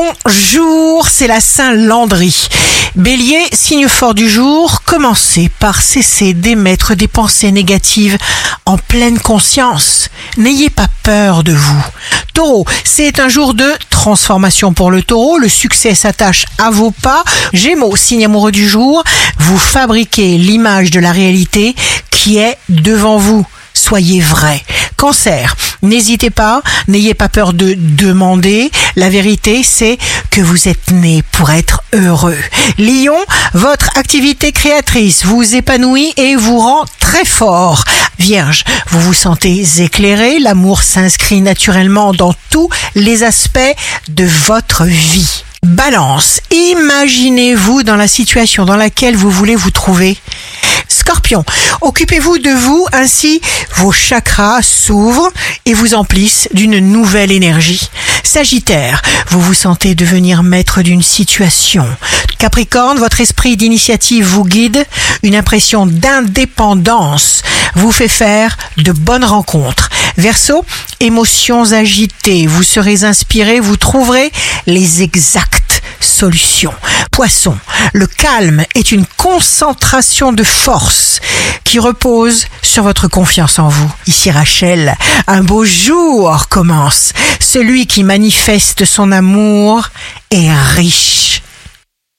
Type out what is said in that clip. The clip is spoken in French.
Bonjour, c'est la Saint-Landry. Bélier, signe fort du jour, commencez par cesser d'émettre des pensées négatives en pleine conscience. N'ayez pas peur de vous. Taureau, c'est un jour de transformation pour le taureau. Le succès s'attache à vos pas. Gémeaux, signe amoureux du jour, vous fabriquez l'image de la réalité qui est devant vous. Soyez vrai. Cancer, n'hésitez pas, n'ayez pas peur de demander. La vérité, c'est que vous êtes né pour être heureux. Lion, votre activité créatrice vous épanouit et vous rend très fort. Vierge, vous vous sentez éclairé, l'amour s'inscrit naturellement dans tous les aspects de votre vie. Balance, imaginez-vous dans la situation dans laquelle vous voulez vous trouver. Scorpion, occupez-vous de vous, ainsi vos chakras s'ouvrent et vous emplissent d'une nouvelle énergie. Sagittaire, vous vous sentez devenir maître d'une situation. Capricorne, votre esprit d'initiative vous guide, une impression d'indépendance vous fait faire de bonnes rencontres. Verseau, émotions agitées, vous serez inspiré, vous trouverez les exactes solutions. Poisson, le calme est une concentration de force qui repose sur votre confiance en vous. Ici Rachel, un beau jour commence. Celui qui manifeste son amour est riche.